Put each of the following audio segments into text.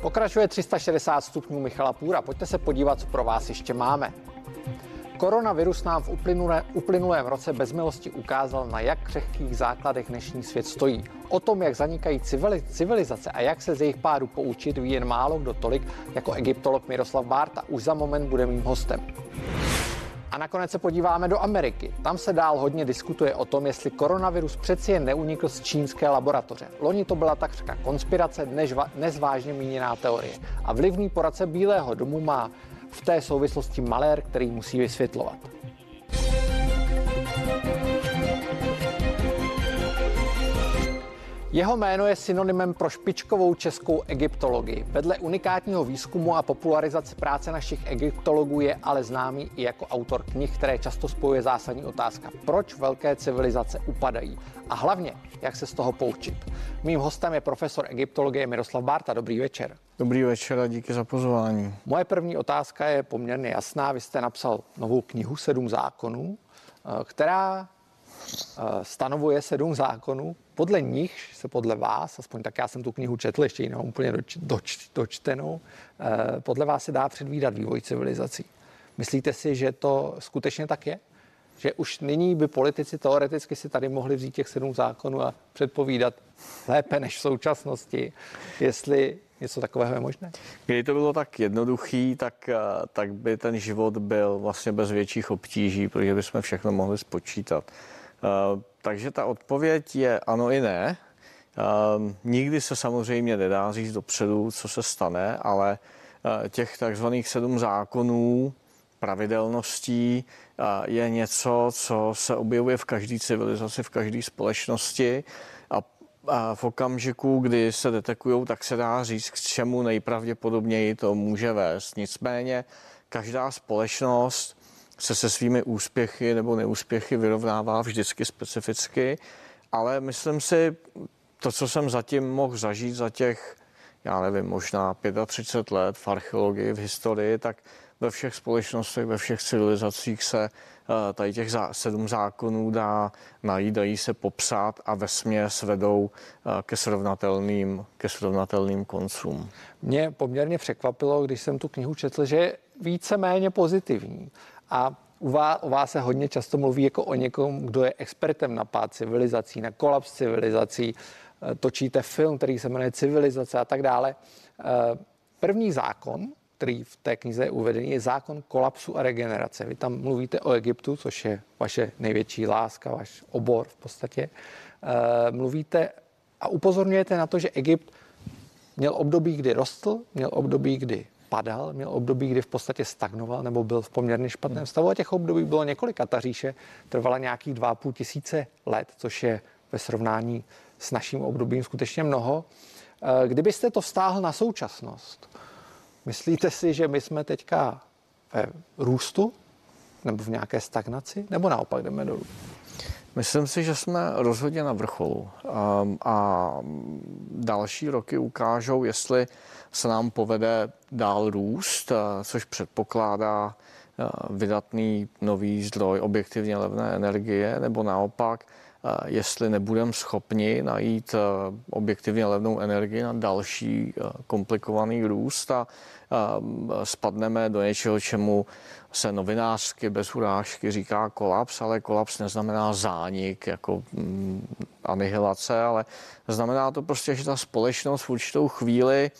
Pokračuje 360 stupňů Michala Půra. Pojďte se podívat, co pro vás ještě máme. Koronavirus nám v uplynulé, uplynulém roce bez milosti ukázal, na jak křehkých základech dnešní svět stojí. O tom, jak zanikají civilizace a jak se z jejich pádu poučit, ví jen málo kdo tolik jako egyptolog Miroslav Bárta. Už za moment bude mým hostem. A nakonec se podíváme do Ameriky. Tam se dál hodně diskutuje o tom, jestli koronavirus přeci jen neunikl z čínské laboratoře. Loni to byla takřka konspirace, dnes, dnes vážně míněná teorie. A vlivný poradce Bílého domu má v té souvislosti malér, který musí vysvětlovat. Jeho jméno je synonymem pro špičkovou českou egyptologii. Vedle unikátního výzkumu a popularizace práce našich egyptologů je ale známý i jako autor knih, které často spojuje zásadní otázka, proč velké civilizace upadají a hlavně, jak se z toho poučit. Mým hostem je profesor egyptologie Miroslav Bárta. Dobrý večer. Dobrý večer a díky za pozvání. Moje první otázka je poměrně jasná. Vy jste napsal novou knihu Sedm zákonů, eh, která stanovuje sedm zákonů. Podle nich se podle vás, aspoň tak já jsem tu knihu četl, ještě ji nemám úplně doč, doč, dočtenou, eh, podle vás se dá předvídat vývoj civilizací. Myslíte si, že to skutečně tak je? Že už nyní by politici teoreticky si tady mohli vzít těch sedm zákonů a předpovídat lépe než v současnosti, jestli něco takového je možné? Kdyby to bylo tak jednoduchý, tak, eh, tak by ten život byl vlastně bez větších obtíží, protože bychom všechno mohli spočítat. Uh, takže ta odpověď je ano i ne. Uh, nikdy se samozřejmě nedá říct dopředu, co se stane, ale uh, těch takzvaných sedm zákonů, pravidelností je něco, co se objevuje v každé civilizaci, v každé společnosti a v okamžiku, kdy se detekují, tak se dá říct, k čemu nejpravděpodobněji to může vést. Nicméně každá společnost se se svými úspěchy nebo neúspěchy vyrovnává vždycky specificky, ale myslím si, to, co jsem zatím mohl zažít za těch, já nevím, možná 35 let v archeologii, v historii, tak ve všech společnostech, ve všech civilizacích se eh, tady těch sedm zákonů dá najít, dají se popsat a ve směs vedou eh, ke srovnatelným, ke srovnatelným koncům. Mě poměrně překvapilo, když jsem tu knihu četl, že je víceméně pozitivní. A u vás, o vás se hodně často mluví jako o někom, kdo je expertem na pád civilizací, na kolaps civilizací. Eh, točíte film, který se jmenuje Civilizace a tak dále. První zákon, který v té knize je uvedený, je zákon kolapsu a regenerace. Vy tam mluvíte o Egyptu, což je vaše největší láska, váš obor v podstatě. E, mluvíte a upozorňujete na to, že Egypt měl období, kdy rostl, měl období, kdy padal, měl období, kdy v podstatě stagnoval nebo byl v poměrně špatném stavu a těch období bylo několik a ta říše trvala nějakých dva půl tisíce let, což je ve srovnání s naším obdobím skutečně mnoho. E, kdybyste to vztáhl na současnost, Myslíte si, že my jsme teďka ve růstu nebo v nějaké stagnaci, nebo naopak jdeme dolů? Myslím si, že jsme rozhodně na vrcholu. Um, a další roky ukážou, jestli se nám povede dál růst, uh, což předpokládá uh, vydatný nový zdroj objektivně levné energie, nebo naopak, jestli nebudeme schopni najít objektivně levnou energii na další komplikovaný růst a spadneme do něčeho, čemu se novinářsky bez urážky říká kolaps, ale kolaps neznamená zánik jako anihilace, ale znamená to prostě, že ta společnost v určitou chvíli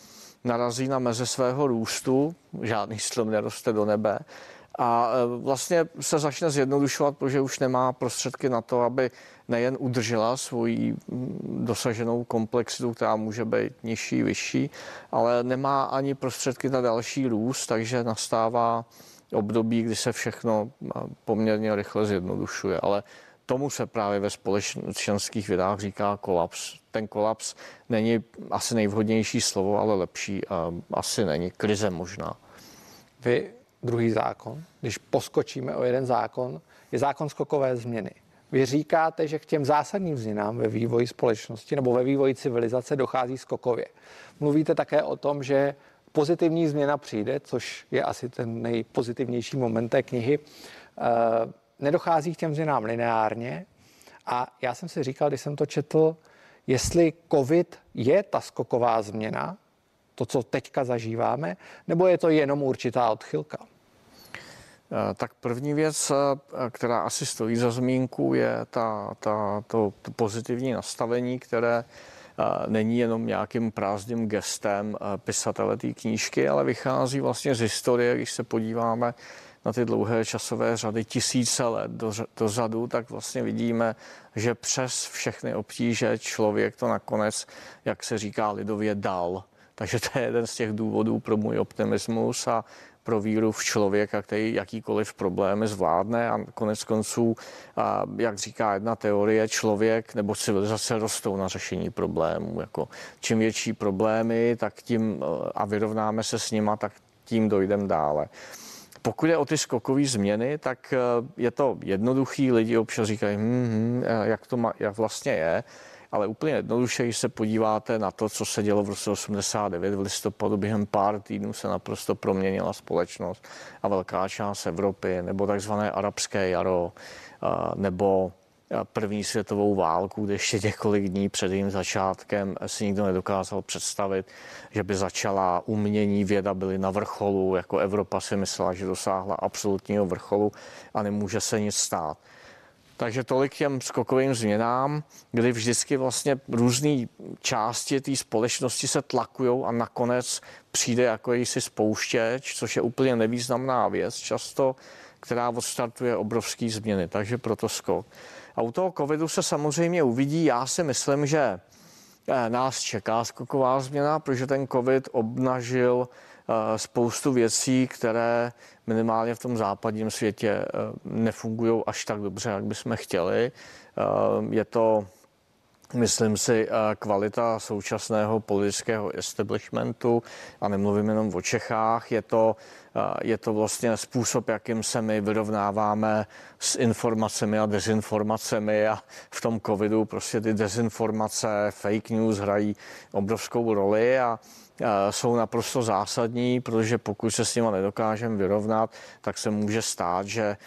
narazí na meze svého růstu, žádný strom neroste do nebe a e, vlastně se začne zjednodušovat, protože už nemá prostředky na to, aby nejen udržela svoji mm, dosaženou komplexitu, která může být nižší, vyšší, ale nemá ani prostředky na další růst, takže nastává období, kdy se všechno poměrně rychle zjednodušuje. Ale tomu se právě ve společenských vědách říká kolaps. Ten kolaps není asi nejvhodnější slovo, ale lepší asi není. Krize možná. Vy druhý zákon, když poskočíme o jeden zákon, je zákon skokové změny. Vy říkáte, že k těm zásadním změnám ve vývoji společnosti nebo ve vývoji civilizace dochází skokově. Mluvíte také o tom, že pozitivní změna přijde, což je asi ten nejpozitivnější moment té knihy. E, nedochází k těm změnám lineárně a já jsem si říkal, když jsem to četl, jestli COVID je ta skoková změna, to, co teďka zažíváme, nebo je to jenom určitá odchylka? Tak první věc, která asi stojí za zmínku, je ta, ta, to, to pozitivní nastavení, které není jenom nějakým prázdným gestem pisatele té knížky, ale vychází vlastně z historie, když se podíváme na ty dlouhé časové řady tisíce let do, dozadu, tak vlastně vidíme, že přes všechny obtíže člověk to nakonec, jak se říká lidově, dal. Takže to je jeden z těch důvodů pro můj optimismus a pro víru v člověka, který jakýkoliv problémy zvládne a konec konců, a jak říká jedna teorie, člověk nebo civilizace rostou na řešení problémů. Jako čím větší problémy, tak tím a vyrovnáme se s nima, tak tím dojdeme dále. Pokud je o ty skokové změny, tak je to jednoduchý. Lidi občas říkají, hm, hm, jak to má, jak vlastně je ale úplně jednoduše, když se podíváte na to, co se dělo v roce 89 v listopadu, během pár týdnů se naprosto proměnila společnost a velká část Evropy, nebo takzvané arabské jaro, nebo první světovou válku, kde ještě několik dní před jejím začátkem si nikdo nedokázal představit, že by začala umění, věda byly na vrcholu, jako Evropa si myslela, že dosáhla absolutního vrcholu a nemůže se nic stát. Takže tolik těm skokovým změnám, kdy vždycky vlastně různé části té společnosti se tlakují a nakonec přijde jako jsi spouštěč, což je úplně nevýznamná věc často, která odstartuje obrovské změny, takže proto skok. A u toho covidu se samozřejmě uvidí, já si myslím, že eh, nás čeká skoková změna, protože ten covid obnažil spoustu věcí, které minimálně v tom západním světě eh, nefungují až tak dobře, jak bychom chtěli. Eh, je to myslím si, kvalita současného politického establishmentu, a nemluvím jenom o Čechách, je to, je to vlastně způsob, jakým se my vyrovnáváme s informacemi a dezinformacemi a v tom covidu prostě ty dezinformace, fake news hrají obrovskou roli a jsou naprosto zásadní, protože pokud se s nimi nedokážeme vyrovnat, tak se může stát, že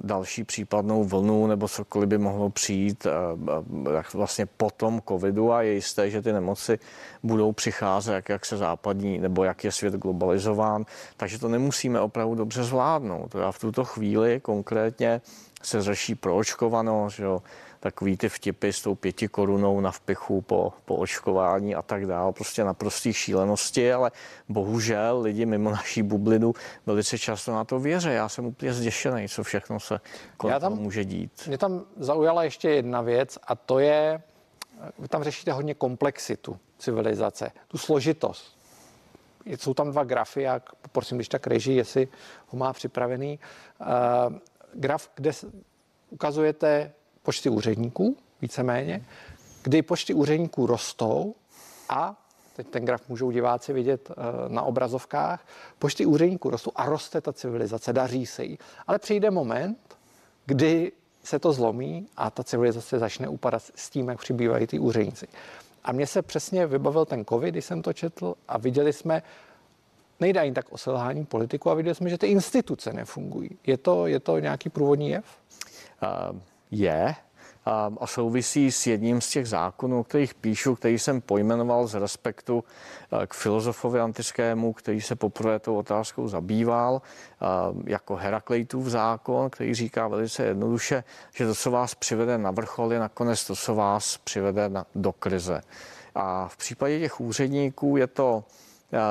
další případnou vlnu nebo cokoliv by mohlo přijít vlastně po tom covidu a je jisté, že ty nemoci budou přicházet, jak, jak se západní nebo jak je svět globalizován, takže to nemusíme opravdu dobře zvládnout. A v tuto chvíli konkrétně se řeší proočkovanost, že jo, takový ty vtipy s tou pěti korunou na vpichu po, po očkování a tak dále, prostě naprostý šílenosti, ale bohužel lidi mimo naší bublinu velice často na to věří. Já jsem úplně zděšený, co všechno se kolem tam, může dít. Mě tam zaujala ještě jedna věc a to je, vy tam řešíte hodně komplexitu civilizace, tu složitost. Jsou tam dva grafy, jak poprosím, když tak režii, jestli ho má připravený. Uh, graf, kde ukazujete počty úředníků, víceméně, kdy počty úředníků rostou a teď ten graf můžou diváci vidět eh, na obrazovkách, počty úředníků rostou a roste ta civilizace, daří se jí. Ale přijde moment, kdy se to zlomí a ta civilizace začne upadat s tím, jak přibývají ty úředníci. A mně se přesně vybavil ten covid, když jsem to četl a viděli jsme, nejde ani tak o selhání politiku a viděli jsme, že ty instituce nefungují. Je to, je to nějaký průvodní jev? Uh je a souvisí s jedním z těch zákonů, o kterých píšu, který jsem pojmenoval z respektu k filozofovi antickému, který se poprvé tou otázkou zabýval, jako Herakleitův zákon, který říká velice jednoduše, že to, co vás přivede na vrchol, je nakonec to, co vás přivede na, do krize. A v případě těch úředníků je to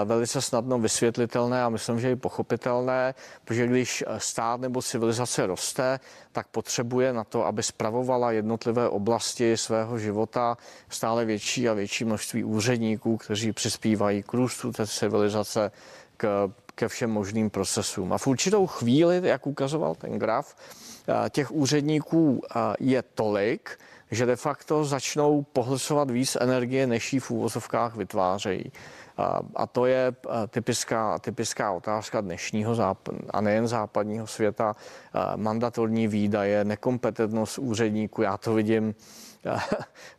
velice snadno vysvětlitelné a myslím, že i pochopitelné, protože když stát nebo civilizace roste, tak potřebuje na to, aby spravovala jednotlivé oblasti svého života stále větší a větší množství úředníků, kteří přispívají k růstu té civilizace, k, ke všem možným procesům. A v určitou chvíli, jak ukazoval ten graf, těch úředníků je tolik, že de facto začnou pohlcovat víc energie, než jí v úvozovkách vytvářejí. A to je typická, typická otázka dnešního západ, a nejen západního světa. Mandatorní výdaje, nekompetentnost úředníků. Já to vidím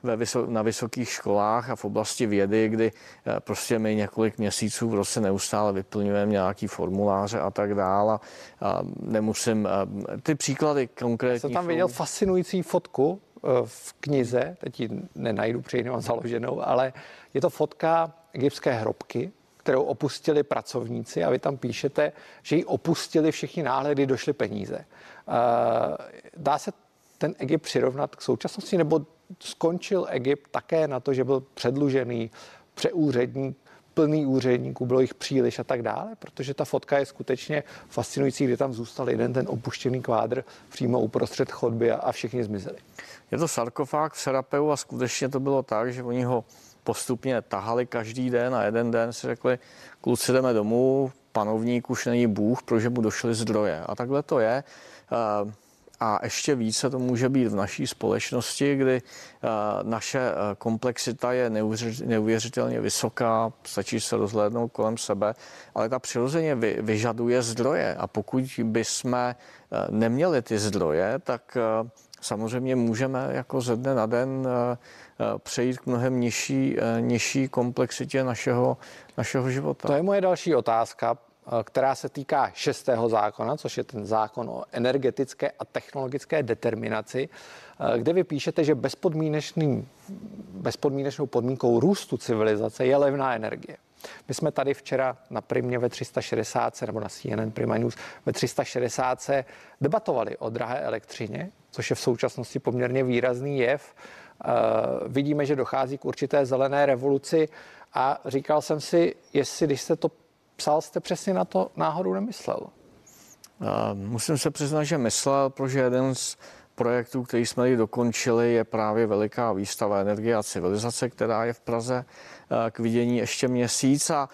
ve vyso- na vysokých školách a v oblasti vědy, kdy prostě my několik měsíců v roce neustále vyplňujeme nějaký formuláře a tak dále. A nemusím, ty příklady konkrétní. Jsem tam viděl fascinující fotku e, v knize, teď ji nenajdu, nemám založenou, ale je to fotka egyptské hrobky, kterou opustili pracovníci a vy tam píšete, že ji opustili všichni náhle, kdy došly peníze. Dá se ten Egypt přirovnat k současnosti, nebo skončil Egypt také na to, že byl předlužený, přeúředník, plný úředníků, bylo jich příliš a tak dále, protože ta fotka je skutečně fascinující, kdy tam zůstal jeden ten opuštěný kvádr přímo uprostřed chodby a, a všichni zmizeli. Je to sarkofág v Serapeu a skutečně to bylo tak, že oni ho postupně tahali každý den a jeden den si řekli, kluci jdeme domů, panovník už není Bůh, protože mu došly zdroje. A takhle to je. A ještě více to může být v naší společnosti, kdy naše komplexita je neuvěřitelně vysoká, stačí se rozhlédnout kolem sebe, ale ta přirozeně vyžaduje zdroje. A pokud bychom eh, neměli ty zdroje, tak samozřejmě můžeme jako ze dne na den přejít k mnohem nižší, nižší komplexitě našeho, našeho života. To je moje další otázka. Eh, která se týká šestého zákona, což je ten zákon o energetické a technologické determinaci, eh, kde vy píšete, že bezpodmínečným, bezpodmínečnou podmínkou růstu civilizace je levná energie. My jsme tady včera na Primě ve 360, nebo na CNN Prima News ve 360 debatovali o drahé elektřině, což je v současnosti poměrně výrazný jev. Uh, vidíme, že dochází k určité zelené revoluci a říkal jsem si, jestli když se to psal jste přesně na to náhodou nemyslel? Musím se přiznat, že myslel, protože jeden z projektů, který jsme dokončili, je právě veliká výstava energie a civilizace, která je v Praze k vidění ještě měsíc. A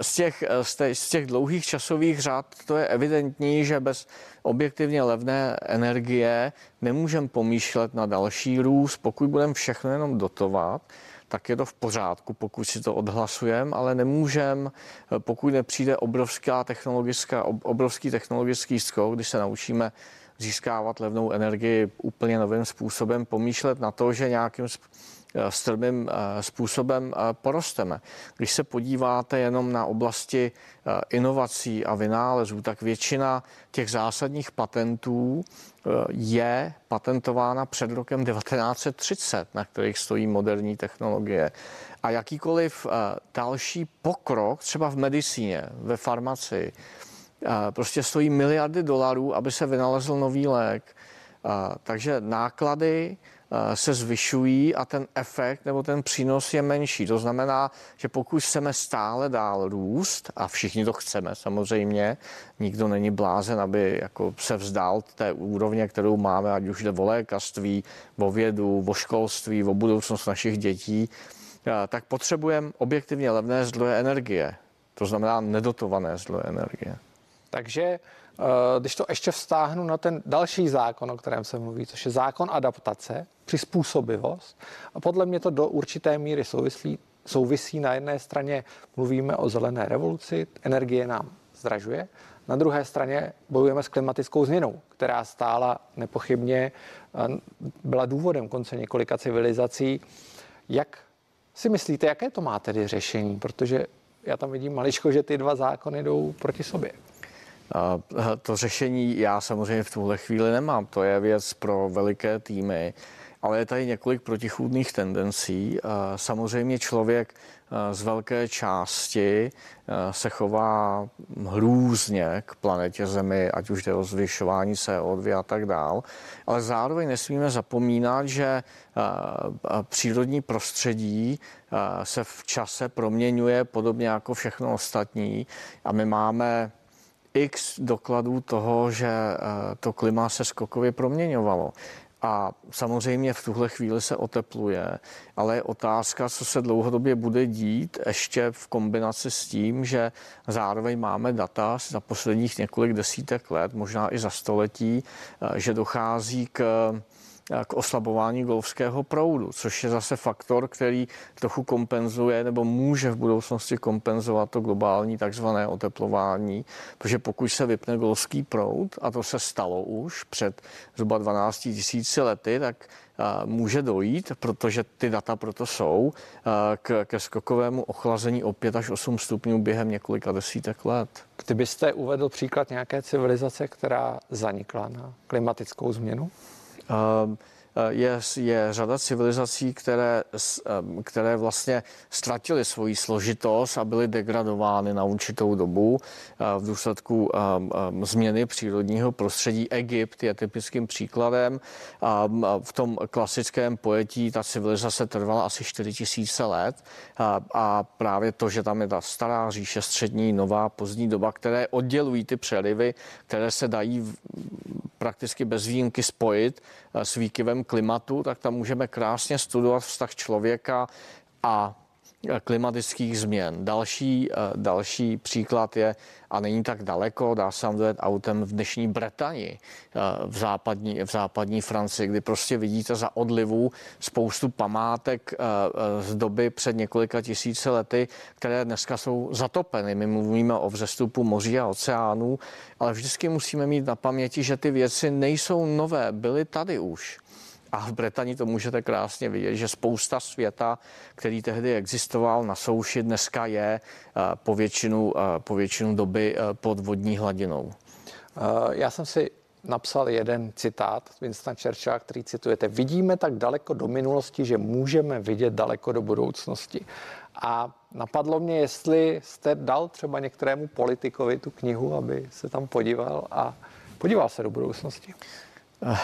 z těch, z těch dlouhých časových řád to je evidentní, že bez objektivně levné energie nemůžeme pomýšlet na další růst, pokud budeme všechno jenom dotovat tak je to v pořádku, pokud si to odhlasujeme, ale nemůžeme, pokud nepřijde obrovská technologická, obrovský technologický skok, když se naučíme získávat levnou energii úplně novým způsobem, pomýšlet na to, že nějakým Eh, strmým eh, způsobem eh, porosteme. Když se podíváte jenom na oblasti inovací a vynálezů, tak většina těch zásadních patentů je patentována před rokem 1930, na kterých stojí moderní technologie. A jakýkoliv další pokrok, třeba v medicíně, ve farmacii, prostě stojí miliardy dolarů, aby se vynalezl nový lék. Takže náklady se zvyšují a ten efekt nebo ten přínos je menší. To znamená, že pokud chceme stále dál růst, a všichni to chceme samozřejmě, nikdo není blázen, aby jako se vzdál té úrovně, kterou máme, ať už jde o lékařství, o vědu, o školství, o budoucnost našich dětí, tak potřebujeme objektivně levné zdroje energie. To znamená nedotované zdroje energie. Takže Eh, když to ještě vztáhnu na ten další zákon, o kterém se mluví, což je zákon adaptace, přizpůsobivost. A podle mě to do určité míry souvislí, souvisí. Na jedné straně mluvíme o zelené revoluci, energie nám zdražuje, na druhé straně bojujeme s klimatickou změnou, která stála nepochybně, eh, byla důvodem konce několika civilizací. Jak si myslíte, jaké to má tedy řešení? Protože já tam vidím maličko, že ty dva zákony jdou proti sobě. To řešení já samozřejmě v tuhle chvíli nemám. To je věc pro veliké týmy, ale je tady několik protichůdných tendencí. Samozřejmě člověk z velké části se chová hrůzně k planetě Zemi, ať už jde o zvyšování CO2 a tak dál, ale zároveň nesmíme zapomínat, že přírodní prostředí se v čase proměňuje podobně jako všechno ostatní a my máme x dokladů toho, že eh, to klima se skokově proměňovalo. A samozřejmě v tuhle chvíli se otepluje, ale je otázka, co se dlouhodobě bude dít, ještě v kombinaci s tím, že zároveň máme data za posledních několik desítek let, možná i za století, eh, že dochází k k oslabování golfského proudu, což je zase faktor, který trochu kompenzuje nebo může v budoucnosti kompenzovat to globální takzvané oteplování, protože pokud se vypne golfský proud, a to se stalo už před zhruba 12 tisíci lety, tak může dojít, protože ty data proto jsou, k, ke skokovému ochlazení o 5 až 8 stupňů během několika desítek let. Kdybyste uvedl příklad nějaké civilizace, která zanikla na klimatickou změnu? Ehm, je, je řada civilizací, které, které vlastně ztratily svoji složitost a byly degradovány na určitou dobu v důsledku změny přírodního prostředí. Egypt je typickým příkladem. V tom klasickém pojetí ta civilizace trvala asi 4000 let a právě to, že tam je ta stará říše, střední, nová, pozdní doba, které oddělují ty přelivy, které se dají prakticky bez výjimky spojit eh, s výkyvem klimatu, tak tam můžeme krásně studovat vztah člověka a klimatických změn. Další, eh, další příklad je, a není tak daleko, dá se dojet autem v dnešní Bretani, eh, v západní, v západní Francii, kdy prostě vidíte za odlivu spoustu památek eh, z doby před několika tisíce lety, které dneska jsou zatopeny. My mluvíme o vzestupu moří a oceánů, ale vždycky musíme mít na paměti, že ty věci nejsou nové, byly tady už. A v Bretani to můžete krásně vidět, že spousta světa, který tehdy existoval na souši, dneska je eh, po většinu, eh, po většinu doby eh, pod vodní hladinou. Já jsem si napsal jeden citát Winston Churchilla, který citujete. Vidíme tak daleko do minulosti, že můžeme vidět daleko do budoucnosti. A napadlo mě, jestli jste dal třeba některému politikovi tu knihu, aby se tam podíval a podíval se do budoucnosti. Uh.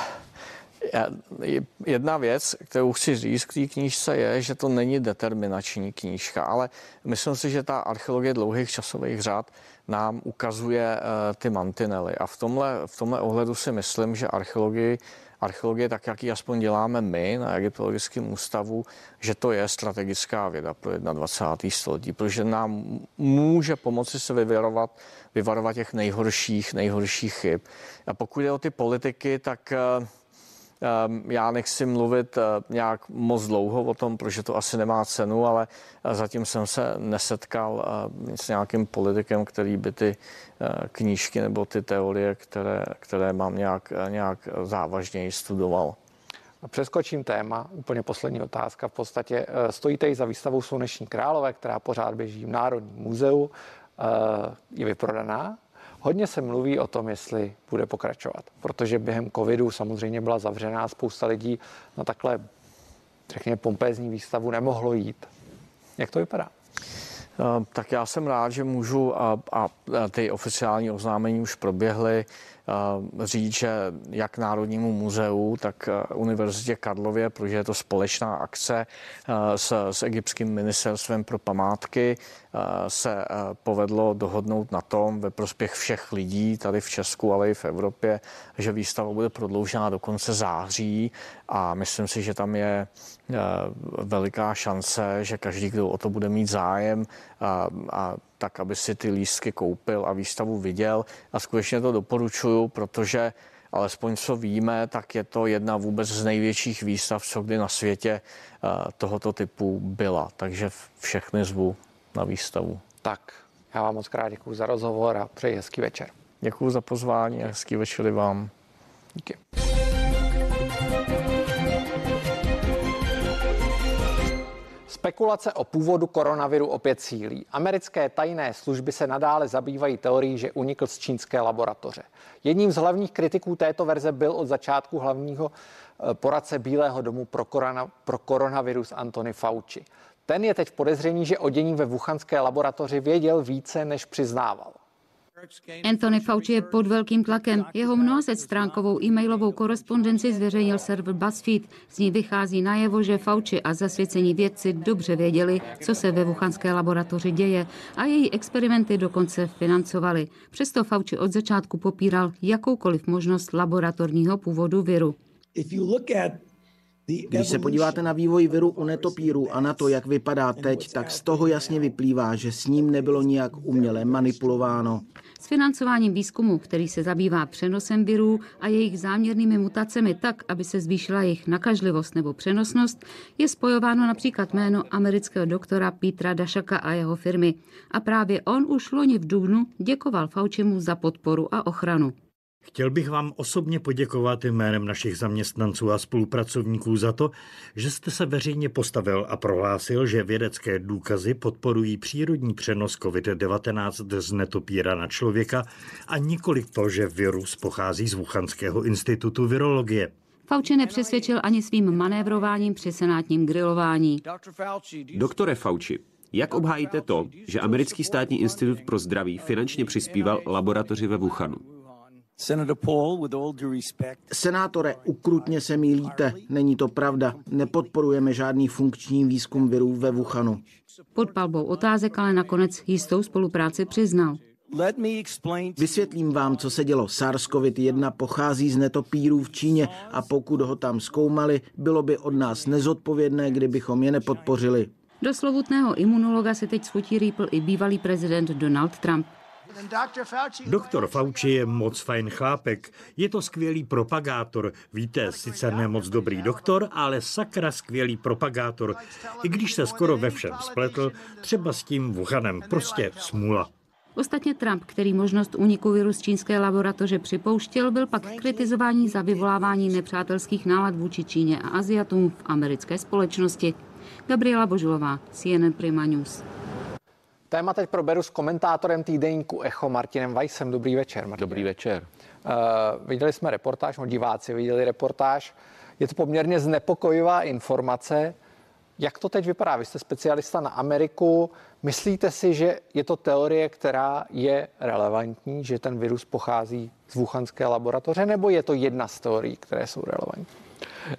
Jedna věc, kterou chci říct k té knížce, je, že to není determinační knížka, ale myslím si, že ta archeologie dlouhých časových řád nám ukazuje uh, ty mantinely. A v tomhle, v tomhle ohledu si myslím, že archeologie, archeologie, tak jak ji aspoň děláme my na Egyptologickém ústavu, že to je strategická věda pro 21. století, protože nám může pomoci se vyvarovat, vyvarovat těch nejhorších, nejhorších chyb. A pokud jde o ty politiky, tak Ehm, já nechci mluvit eh, nějak moc dlouho o tom, protože to asi nemá cenu, ale eh, zatím jsem se nesetkal eh, s nějakým politikem, který by ty knížky nebo ty teorie, které, které mám nějak, nějak závažněji studoval. Přeskočím téma, úplně poslední otázka. V podstatě stojíte i za výstavou Sluneční králové, která pořád běží v Národním muzeu. Je vyprodaná, Hodně se mluví o tom, jestli bude pokračovat, protože během covidu samozřejmě byla zavřená, spousta lidí na takhle, řekněme, pompézní výstavu nemohlo jít. Jak to vypadá? Eh, tak já jsem rád, že můžu a, a ty oficiální oznámení už proběhly Eh, říct, že jak Národnímu muzeu, tak eh, Univerzitě Karlově, protože je to společná akce s, s egyptským ministerstvem pro památky, se povedlo dohodnout na tom ve prospěch všech lidí tady v Česku, ale i v Evropě, že výstava bude prodloužena do konce září a myslím si, že tam je veliká šance, že každý, kdo o to bude mít zájem a, a tak, aby si ty lístky koupil a výstavu viděl. A skutečně to doporučuju, protože alespoň co víme, tak je to jedna vůbec z největších výstav, co kdy na světě eh, tohoto typu byla. Takže všechny zvu na výstavu. Tak, já vám moc krát děkuji za rozhovor a přeji hezký večer. Děkuji za pozvání a hezký večer vám. Díky. Spekulace o původu koronaviru opět sílí. Americké tajné služby se nadále zabývají teorií, že unikl z čínské laboratoře. Jedním z hlavních kritiků této verze byl od začátku hlavního eh, poradce Bílého domu pro, korona, pro koronavirus Antony Fauci. Ten je teď v podezření, že o dění ve Wuchanské laboratoři věděl více, než přiznával. Anthony Fauci je pod velkým tlakem. Jeho mnohaset stránkovou e-mailovou korespondenci zveřejnil server BuzzFeed. Z ní vychází najevo, že Fauci a zasvěcení vědci dobře věděli, co se ve wuchanské laboratoři děje a její experimenty dokonce financovali. Přesto Fauci od začátku popíral jakoukoliv možnost laboratorního původu viru. Když se podíváte na vývoj viru u netopíru a na to, jak vypadá teď, tak z toho jasně vyplývá, že s ním nebylo nijak uměle manipulováno. S financováním výzkumu, který se zabývá přenosem virů a jejich záměrnými mutacemi tak, aby se zvýšila jejich nakažlivost nebo přenosnost, je spojováno například jméno amerického doktora Petra Dašaka a jeho firmy. A právě on už loni v Dubnu děkoval Faučimu za podporu a ochranu. Chtěl bych vám osobně poděkovat jménem našich zaměstnanců a spolupracovníků za to, že jste se veřejně postavil a prohlásil, že vědecké důkazy podporují přírodní přenos COVID-19 z netopíra na člověka a nikoli to, že virus pochází z Wuchanského institutu virologie. Fauci nepřesvědčil ani svým manévrováním při senátním grilování. Doktore Fauci, jak obhájíte to, že Americký státní institut pro zdraví finančně přispíval laboratoři ve Wuhanu? Senátore, ukrutně se mýlíte. Není to pravda. Nepodporujeme žádný funkční výzkum virů ve Wuhanu. Pod palbou otázek ale nakonec jistou spolupráci přiznal. Vysvětlím vám, co se dělo. SARS-CoV-1 pochází z netopírů v Číně a pokud ho tam zkoumali, bylo by od nás nezodpovědné, kdybychom je nepodpořili. Do slovutného imunologa se teď schutí rýpl i bývalý prezident Donald Trump. Doktor Fauci je moc fajn chlápek. Je to skvělý propagátor. Víte, sice ne moc dobrý doktor, ale sakra skvělý propagátor. I když se skoro ve všem spletl, třeba s tím Wuhanem. Prostě smůla. Ostatně Trump, který možnost úniku viru z čínské laboratoře připouštěl, byl pak kritizování za vyvolávání nepřátelských nálad vůči Číně a Aziatům v americké společnosti. Gabriela Božulová, CNN Prima News. Téma teď proberu s komentátorem týdeníku Echo Martinem Weissem. Dobrý večer. Martin. Dobrý večer. Uh, viděli jsme reportáž, no diváci viděli reportáž. Je to poměrně znepokojivá informace. Jak to teď vypadá? Vy jste specialista na Ameriku. Myslíte si, že je to teorie, která je relevantní, že ten virus pochází z Wuhanské laboratoře, nebo je to jedna z teorií, které jsou relevantní?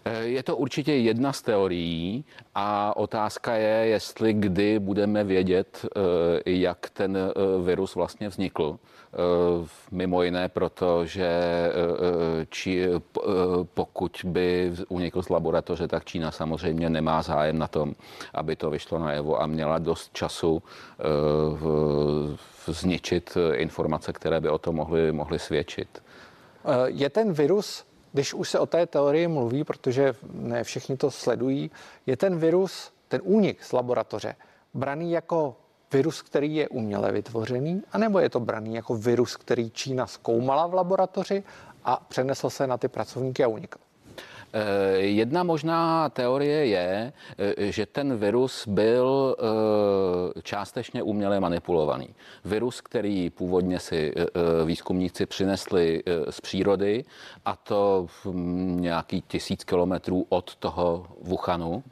Eh, je to určitě jedna z teorií a otázka je, jestli kdy budeme vědět, eh, jak ten eh, virus vlastně vznikl. Mimo jiné proto, že či, pokud by unikl z laboratoře, tak Čína samozřejmě nemá zájem na tom, aby to vyšlo najevo a měla dost času zničit informace, které by o tom mohly, mohly svědčit. Je ten virus když už se o té teorii mluví, protože ne všichni to sledují, je ten virus, ten únik z laboratoře, braný jako virus, který je uměle vytvořený, anebo je to braný jako virus, který Čína zkoumala v laboratoři a přenesl se na ty pracovníky a unikl? Eh, jedna možná teorie je, eh, že ten virus byl eh, částečně uměle manipulovaný. Virus, který původně si výzkumníci přinesli z přírody, a to nějaký tisíc kilometrů od toho Wuhanu,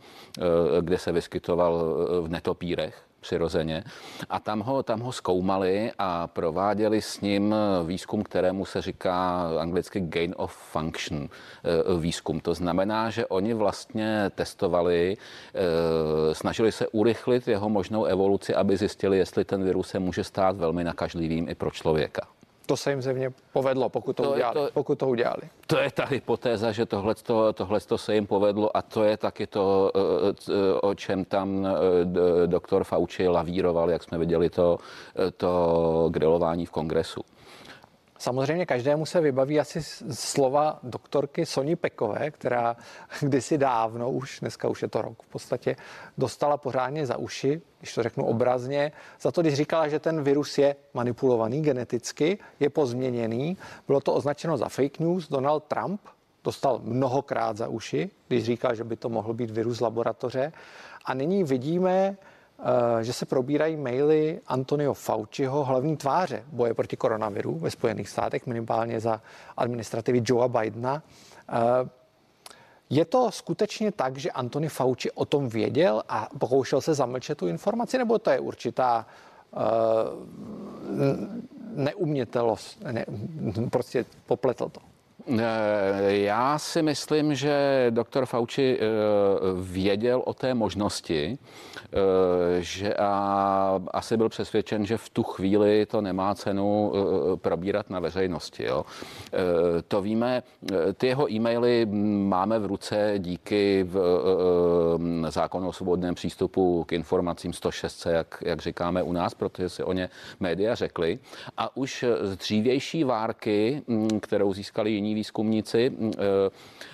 kde se vyskytoval v netopírech, přirozeně. A tam ho, tam ho zkoumali a prováděli s ním výzkum, kterému se říká anglicky gain of function eh, výzkum. To znamená, že oni vlastně testovali, eh, snažili se urychlit jeho možnou evoluci, aby zjistili, jestli ten virus se může stát velmi nakažlivým i pro člověka. To se jim zevně povedlo, pokud to, to udělali. To, pokud to udělali. To je ta hypotéza, že tohle se jim povedlo a to je taky to, eh, o čem tam eh, doktor Fauci lavíroval, jak jsme viděli to, eh, to grilování v kongresu. Samozřejmě každému se vybaví asi slova doktorky Soni Pekové, která kdysi dávno, už dneska už je to rok v podstatě, dostala pořádně za uši, když to řeknu obrazně, za to, když říkala, že ten virus je manipulovaný geneticky, je pozměněný. Bylo to označeno za fake news. Donald Trump dostal mnohokrát za uši, když říkal, že by to mohl být virus laboratoře. A nyní vidíme, že se probírají maily Antonio Fauciho, hlavní tváře boje proti koronaviru ve Spojených státech, minimálně za administrativy Joea Bidena. Eh, je to skutečně tak, že Antony Fauci o tom věděl a pokoušel se zamlčet tu informaci, nebo to je určitá uh, neumětelost, ne, prostě popletl to? Já si myslím, že doktor Fauci věděl o té možnosti, Eh, že a asi byl přesvědčen, že v tu chvíli to nemá cenu eh, probírat na veřejnosti. Jo. Eh, to víme, ty jeho e-maily máme v ruce díky v zákonu o svobodném přístupu k informacím 106, jak, jak říkáme u nás, protože si o ně média řekli. A už z dřívější várky, hm, kterou získali jiní výzkumníci, hm,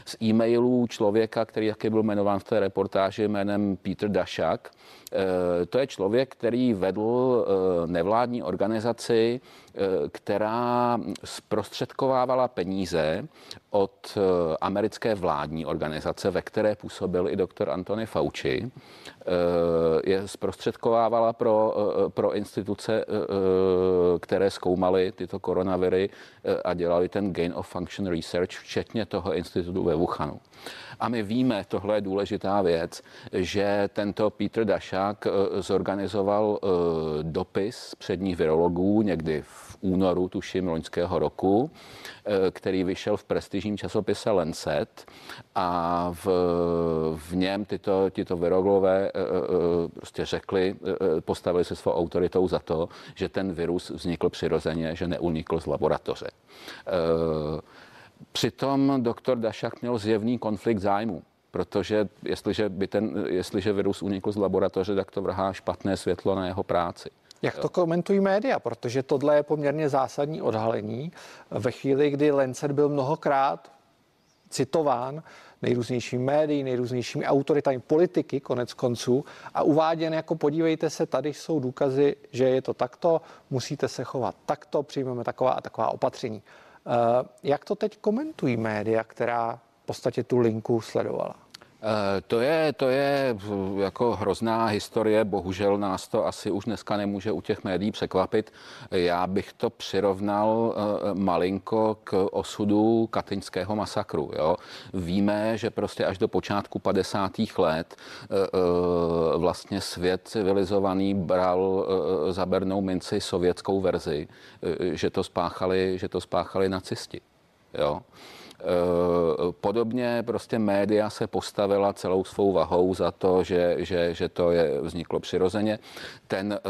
z e-mailů člověka, který taky byl jmenován v té reportáži jménem Peter Dašak, Eh, to je člověk, který vedl eh, nevládní organizaci, eh, která zprostředkovávala peníze od americké vládní organizace, ve které působil i doktor Antony Fauci. Je zprostředkovávala pro, pro instituce, které zkoumaly tyto koronaviry a dělali ten gain of Function Research, včetně toho institutu ve Wuhanu. A my víme, tohle je důležitá věc, že tento Peter Dašák eh, zorganizoval eh, dopis předních virologů někdy v únoru, tuším, loňského roku, eh, který vyšel v prestižním časopise Lancet a v, v něm tyto, tyto virologové prostě řekli, postavili se svou autoritou za to, že ten virus vznikl přirozeně, že neunikl z laboratoře. Přitom doktor Dašak měl zjevný konflikt zájmu, protože jestliže, by ten, jestliže virus unikl z laboratoře, tak to vrhá špatné světlo na jeho práci. Jak to komentují média? Protože tohle je poměrně zásadní odhalení. Ve chvíli, kdy Lancet byl mnohokrát citován nejrůznějšími médií, nejrůznějšími autoritami politiky, konec konců, a uváděn jako podívejte se, tady jsou důkazy, že je to takto, musíte se chovat takto, přijmeme taková a taková opatření. Eh, jak to teď komentují média, která v podstatě tu linku sledovala? Eh, to je, to je jako hrozná historie, bohužel nás to asi už dneska nemůže u těch médií překvapit. Já bych to přirovnal eh, malinko k osudu katyňského masakru. Jo? Víme, že prostě až do počátku 50. let eh, vlastně svět civilizovaný bral za bernou minci sovětskou verzi, že to spáchali, že to spáchali nacisti. Jo? Eh, podobně prostě média se postavila celou svou vahou za to, že, že, že to je, vzniklo přirozeně. Ten, eh,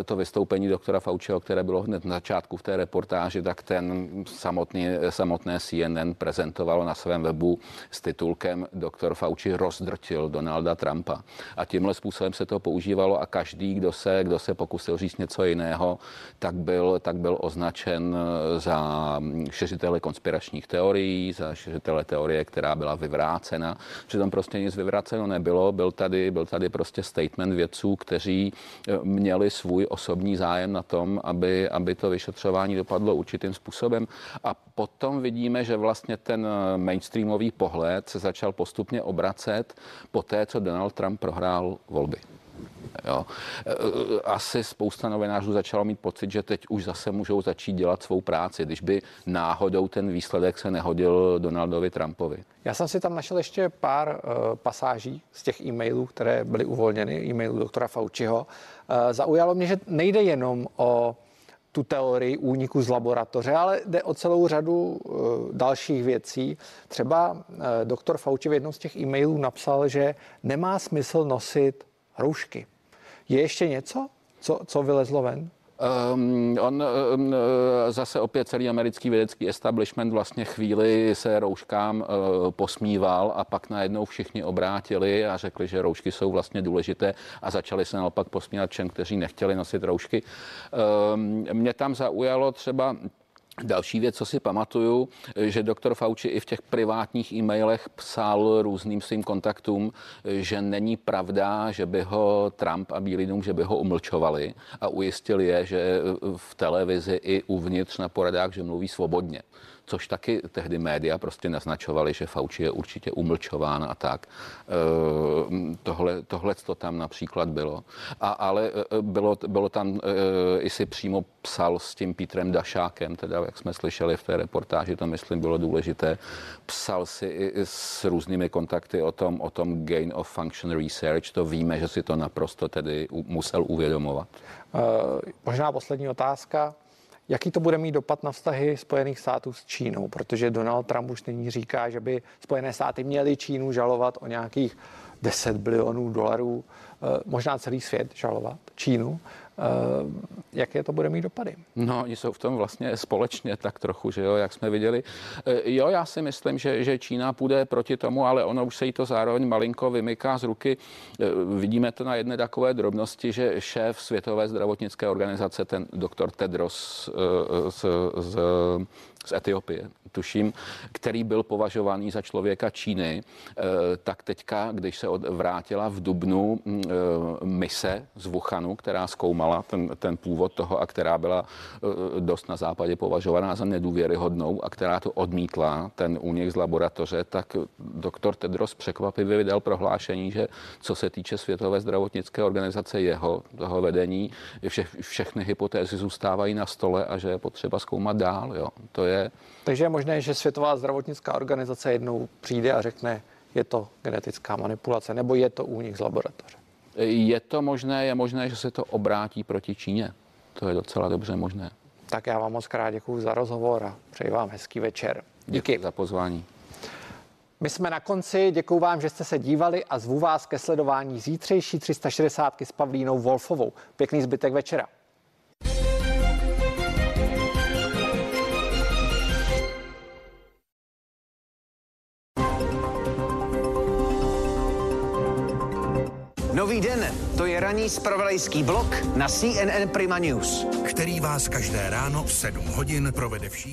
eh, to vystoupení doktora Fauciho, které bylo hned na začátku v té reportáži, tak ten samotný, samotné CNN prezentovalo na svém webu s titulkem Doktor Fauci rozdrtil Donalda Trumpa. A tímhle způsobem se to používalo a každý, kdo se, kdo se pokusil říct něco jiného, tak byl, tak byl označen za šeřitele konspiračních teorií, za šiřitele teorie, která byla vyvrácena. Přitom prostě nic vyvráceno nebylo. Byl tady, byl tady prostě statement vědců, kteří eh, měli svůj osobní zájem na tom, aby, aby to vyšetřování dopadlo určitým způsobem. A potom vidíme, že vlastně ten eh, mainstreamový pohled se začal postupně obracet po té, co Donald Trump prohrál volby. Jo. E, e, asi spousta novinářů začalo mít pocit, že teď už zase můžou začít dělat svou práci, když by náhodou ten výsledek se nehodil Donaldovi Trumpovi. Já jsem si tam našel ještě pár uh, pasáží z těch e-mailů, které byly uvolněny, e-mailů doktora Fauciho. Uh, zaujalo mě, že nejde jenom o tu teorii úniku z laboratoře, ale jde o celou řadu uh, dalších věcí. Třeba uh, doktor Fauci v jednom z těch e-mailů napsal, že nemá smysl nosit roušky. Je ještě něco, co, co vylezlo ven? Um, on um, zase opět celý americký vědecký establishment vlastně chvíli se rouškám uh, posmíval a pak najednou všichni obrátili a řekli, že roušky jsou vlastně důležité a začali se naopak posmívat všem, kteří nechtěli nosit roušky. Um, mě tam zaujalo třeba Další věc, co si pamatuju, že doktor Fauci i v těch privátních e-mailech psal různým svým kontaktům, že není pravda, že by ho Trump a Bílý dům, že by ho umlčovali a ujistil je, že v televizi i uvnitř na poradách, že mluví svobodně což taky tehdy média prostě naznačovali, že Fauci je určitě umlčován a tak. E, tohle, tohle to tam například bylo. A, ale e, bylo, bylo tam, e, i si přímo psal s tím Petrem Dašákem, teda jak jsme slyšeli v té reportáži, to myslím bylo důležité, psal si i s různými kontakty o tom, o tom gain of function research, to víme, že si to naprosto tedy musel uvědomovat. možná poslední otázka. Jaký to bude mít dopad na vztahy Spojených států s Čínou? Protože Donald Trump už nyní říká, že by Spojené státy měly Čínu žalovat o nějakých 10 bilionů dolarů, eh, možná celý svět žalovat Čínu. Eh, jaké to bude mít dopady? No, oni jsou v tom vlastně společně tak trochu, že jo, jak jsme viděli. Eh, jo, já si myslím, že, že Čína půjde proti tomu, ale ono už se jí to zároveň malinko vymyká z ruky. Vidíme to na jedné takové drobnosti, že šéf Světové zdravotnické organizace, ten doktor Tedros z, z, z Etiopie, tuším, který byl považovaný za člověka Číny, eh, tak teďka, když se vrátila v Dubnu mm, eh, mise z Wuhanu, která zkoumala ten, ten původ toho a která byla eh, dost na západě považovaná za nedůvěryhodnou a která to odmítla, ten únik z laboratoře, tak doktor Tedros překvapivě vydal prohlášení, že co se týče Světové zdravotnické organizace jeho toho vedení, vše, všechny hypotézy zůstávají na stole a že je potřeba zkoumat dál. Jo. To je je. Takže je možné, že Světová zdravotnická organizace jednou přijde a řekne, je to genetická manipulace, nebo je to únik z laboratoře. Je to možné, je možné, že se to obrátí proti Číně. To je docela dobře možné. Tak já vám moc krát děkuji za rozhovor a přeji vám hezký večer. Díky. Děkuji za pozvání. My jsme na konci, děkuji vám, že jste se dívali a zvu vás ke sledování zítřejší 360 s Pavlínou Wolfovou. Pěkný zbytek večera. Ranní spravodajský blok na CNN Prima News. který vás každé ráno v 7 hodin provede vší